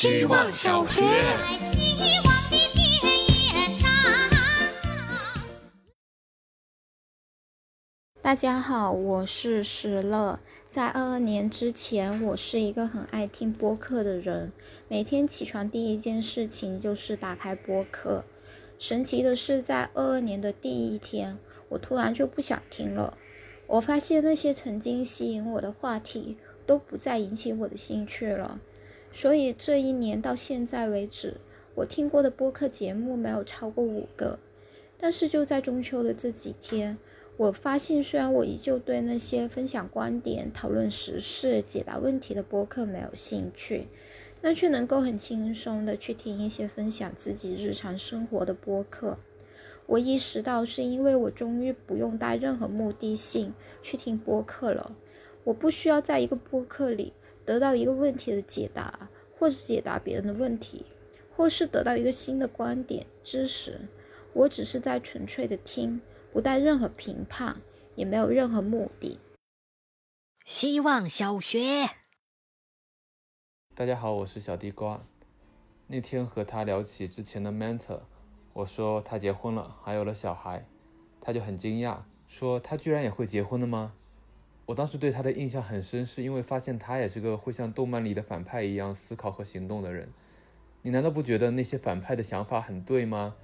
希望小学。大家好，我是石乐。在二二年之前，我是一个很爱听播客的人，每天起床第一件事情就是打开播客。神奇的是，在二二年的第一天，我突然就不想听了。我发现那些曾经吸引我的话题都不再引起我的兴趣了。所以这一年到现在为止，我听过的播客节目没有超过五个。但是就在中秋的这几天，我发现，虽然我依旧对那些分享观点、讨论时事、解答问题的播客没有兴趣，但却能够很轻松的去听一些分享自己日常生活的播客。我意识到，是因为我终于不用带任何目的性去听播客了。我不需要在一个播客里得到一个问题的解答，或是解答别人的问题，或是得到一个新的观点、知识。我只是在纯粹的听。不带任何评判，也没有任何目的。希望小学，大家好，我是小地瓜。那天和他聊起之前的 mentor，我说他结婚了，还有了小孩，他就很惊讶，说他居然也会结婚了吗？我当时对他的印象很深，是因为发现他也是个会像动漫里的反派一样思考和行动的人。你难道不觉得那些反派的想法很对吗？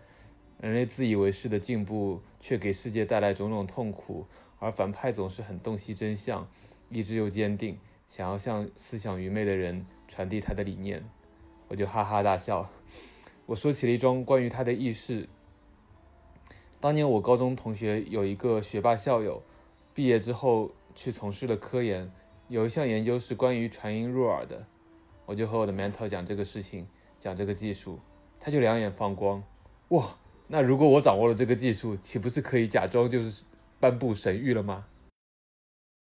人类自以为是的进步，却给世界带来种种痛苦，而反派总是很洞悉真相，意志又坚定，想要向思想愚昧的人传递他的理念。我就哈哈大笑。我说起了一桩关于他的轶事。当年我高中同学有一个学霸校友，毕业之后去从事了科研，有一项研究是关于传音入耳的。我就和我的 mentor 讲这个事情，讲这个技术，他就两眼放光，哇！那如果我掌握了这个技术，岂不是可以假装就是颁布神谕了吗？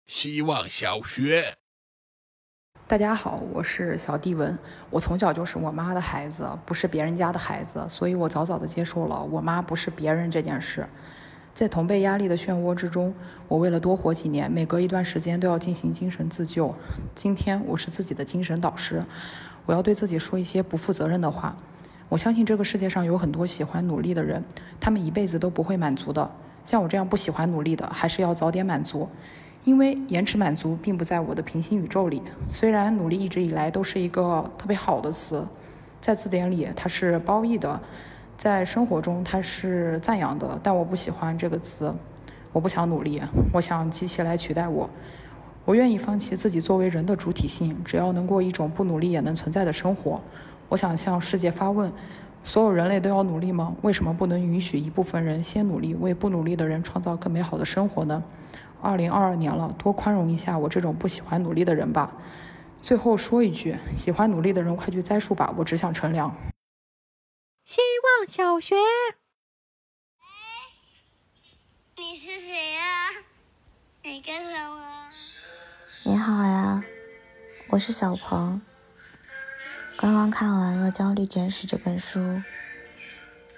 希望小学，大家好，我是小地文。我从小就是我妈的孩子，不是别人家的孩子，所以我早早的接受了我妈不是别人这件事。在同辈压力的漩涡之中，我为了多活几年，每隔一段时间都要进行精神自救。今天我是自己的精神导师，我要对自己说一些不负责任的话。我相信这个世界上有很多喜欢努力的人，他们一辈子都不会满足的。像我这样不喜欢努力的，还是要早点满足，因为延迟满足并不在我的平行宇宙里。虽然努力一直以来都是一个特别好的词，在字典里它是褒义的，在生活中它是赞扬的，但我不喜欢这个词。我不想努力，我想机器来取代我。我愿意放弃自己作为人的主体性，只要能过一种不努力也能存在的生活。我想向世界发问：所有人类都要努力吗？为什么不能允许一部分人先努力，为不努力的人创造更美好的生活呢？二零二二年了，多宽容一下我这种不喜欢努力的人吧。最后说一句：喜欢努力的人快去栽树吧，我只想乘凉。希望小学，你是谁呀？你干什么？你好呀，我是小鹏。刚刚看完了《焦虑简史》这本书，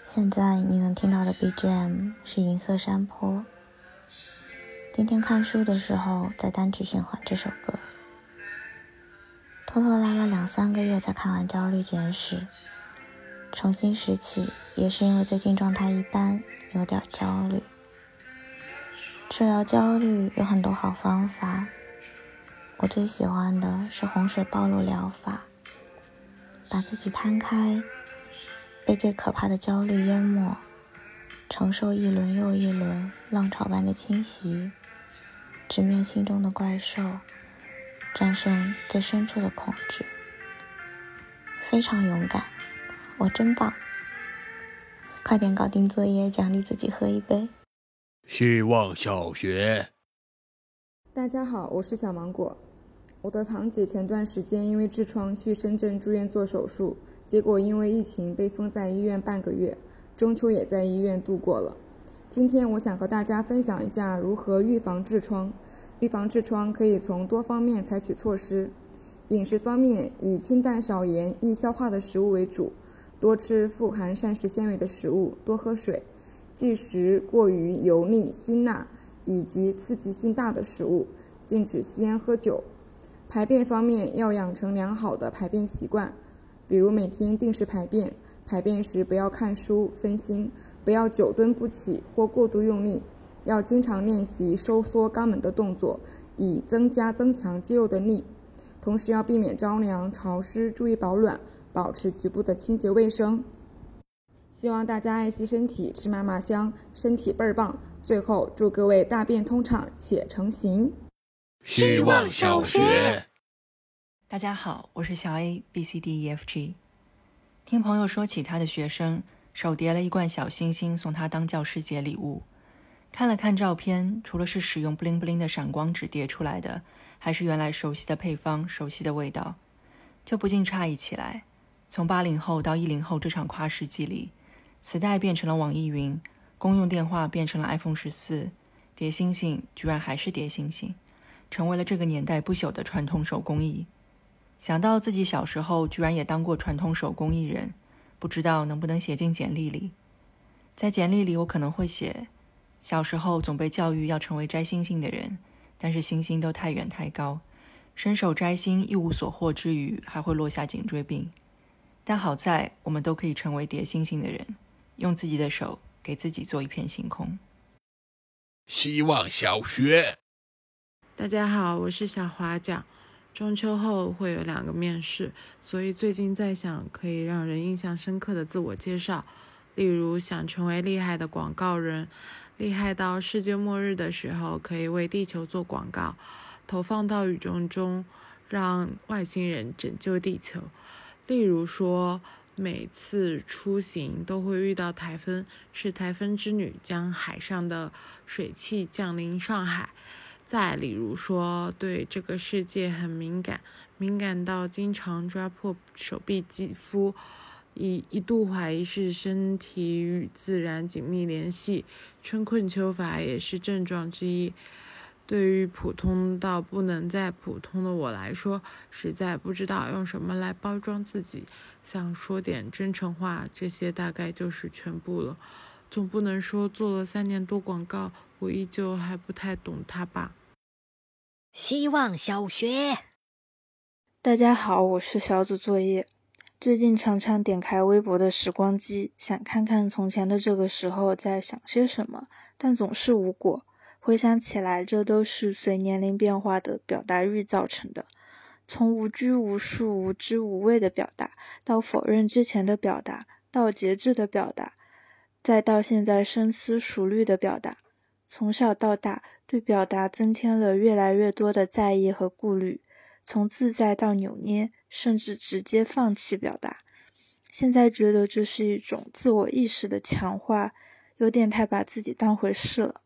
现在你能听到的 BGM 是《银色山坡》。今天看书的时候在单曲循环这首歌，拖拖拉拉两三个月才看完《焦虑简史》，重新拾起也是因为最近状态一般，有点焦虑。治疗焦虑有很多好方法，我最喜欢的是洪水暴露疗法。把自己摊开，被最可怕的焦虑淹没，承受一轮又一轮浪潮般的侵袭，直面心中的怪兽，战胜最深处的恐惧。非常勇敢，我真棒！快点搞定作业，奖励自己喝一杯。希望小学，大家好，我是小芒果。我的堂姐前段时间因为痔疮去深圳住院做手术，结果因为疫情被封在医院半个月，中秋也在医院度过了。今天我想和大家分享一下如何预防痔疮。预防痔疮可以从多方面采取措施。饮食方面，以清淡少盐、易消化的食物为主，多吃富含膳食纤维的食物，多喝水，忌食过于油腻、辛辣以及刺激性大的食物，禁止吸烟喝酒。排便方面要养成良好的排便习惯，比如每天定时排便，排便时不要看书分心，不要久蹲不起或过度用力，要经常练习收缩肛门的动作，以增加增强肌肉的力。同时要避免着凉、潮湿，注意保暖，保持局部的清洁卫生。希望大家爱惜身体，吃嘛嘛香，身体倍儿棒。最后，祝各位大便通畅且成型。希望小学，大家好，我是小 A B C D E F G。听朋友说起他的学生手叠了一罐小星星送他当教师节礼物，看了看照片，除了是使用 bling bling 的闪光纸叠出来的，还是原来熟悉的配方、熟悉的味道，就不禁诧异起来。从八零后到一零后这场跨世纪里，磁带变成了网易云。公用电话变成了 iPhone 十四，叠星星居然还是叠星星，成为了这个年代不朽的传统手工艺。想到自己小时候居然也当过传统手工艺人，不知道能不能写进简历里。在简历里，我可能会写：小时候总被教育要成为摘星星的人，但是星星都太远太高，伸手摘星一无所获之余，还会落下颈椎病。但好在我们都可以成为叠星星的人，用自己的手。给自己做一片星空。希望小学，大家好，我是小华讲。中秋后会有两个面试，所以最近在想可以让人印象深刻的自我介绍，例如想成为厉害的广告人，厉害到世界末日的时候可以为地球做广告，投放到宇宙中，让外星人拯救地球。例如说。每次出行都会遇到台风，是台风之女将海上的水汽降临上海。再例如说，对这个世界很敏感，敏感到经常抓破手臂肌肤，一一度怀疑是身体与自然紧密联系，春困秋乏也是症状之一。对于普通到不能再普通的我来说，实在不知道用什么来包装自己。想说点真诚话，这些大概就是全部了。总不能说做了三年多广告，我依旧还不太懂它吧？希望小学，大家好，我是小组作业。最近常常点开微博的时光机，想看看从前的这个时候在想些什么，但总是无果。回想起来，这都是随年龄变化的表达欲造成的。从无拘无束、无知无畏的表达，到否认之前的表达，到节制的表达，再到现在深思熟虑的表达。从小到大，对表达增添了越来越多的在意和顾虑，从自在到扭捏，甚至直接放弃表达。现在觉得这是一种自我意识的强化，有点太把自己当回事了。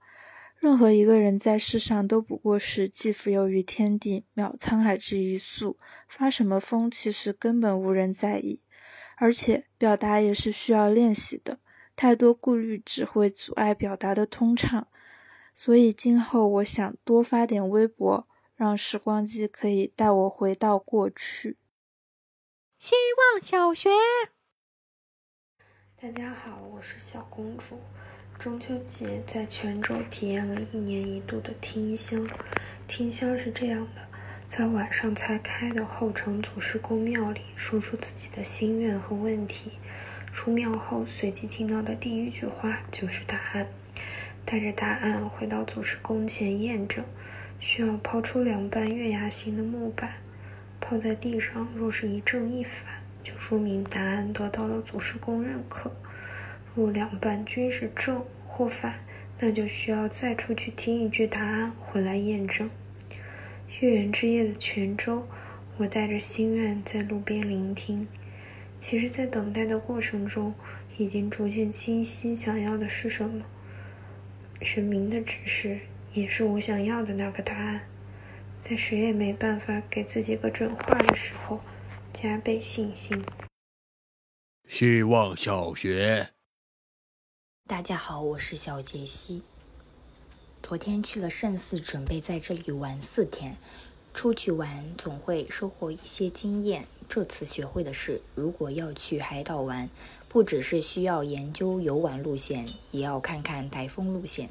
任何一个人在世上都不过是寄蜉蝣于天地，渺沧海之一粟，发什么疯，其实根本无人在意。而且表达也是需要练习的，太多顾虑只会阻碍表达的通畅。所以今后我想多发点微博，让时光机可以带我回到过去。希望小学，大家好，我是小公主。中秋节在泉州体验了一年一度的听香。听香是这样的：在晚上才开的后城祖师宫庙里，说出自己的心愿和问题。出庙后，随即听到的第一句话就是答案。带着答案回到祖师宫前验证，需要抛出两半月牙形的木板，抛在地上，若是一正一反，就说明答案得到了祖师宫认可。若两半均是正或反，那就需要再出去听一句答案回来验证。月圆之夜的泉州，我带着心愿在路边聆听。其实，在等待的过程中，已经逐渐清晰想要的是什么。神明的指示也是我想要的那个答案。在谁也没办法给自己个准话的时候，加倍信心。希望小学。大家好，我是小杰西。昨天去了圣寺，准备在这里玩四天。出去玩总会收获一些经验。这次学会的是，如果要去海岛玩，不只是需要研究游玩路线，也要看看台风路线。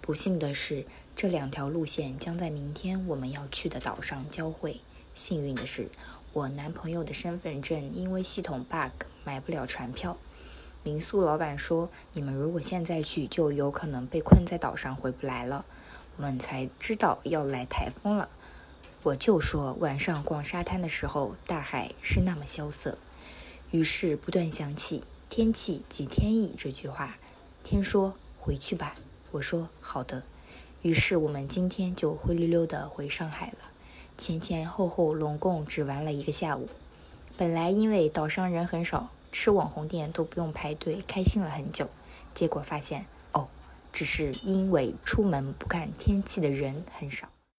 不幸的是，这两条路线将在明天我们要去的岛上交汇。幸运的是，我男朋友的身份证因为系统 bug 买不了船票。民宿老板说：“你们如果现在去，就有可能被困在岛上回不来了。”我们才知道要来台风了。我就说晚上逛沙滩的时候，大海是那么萧瑟。于是不断想起“天气即天意”这句话。天说：“回去吧。”我说：“好的。”于是我们今天就灰溜溜的回上海了。前前后后拢共只玩了一个下午。本来因为岛上人很少。吃网红店都不用排队，开心了很久。结果发现，哦，只是因为出门不看天气的人很少。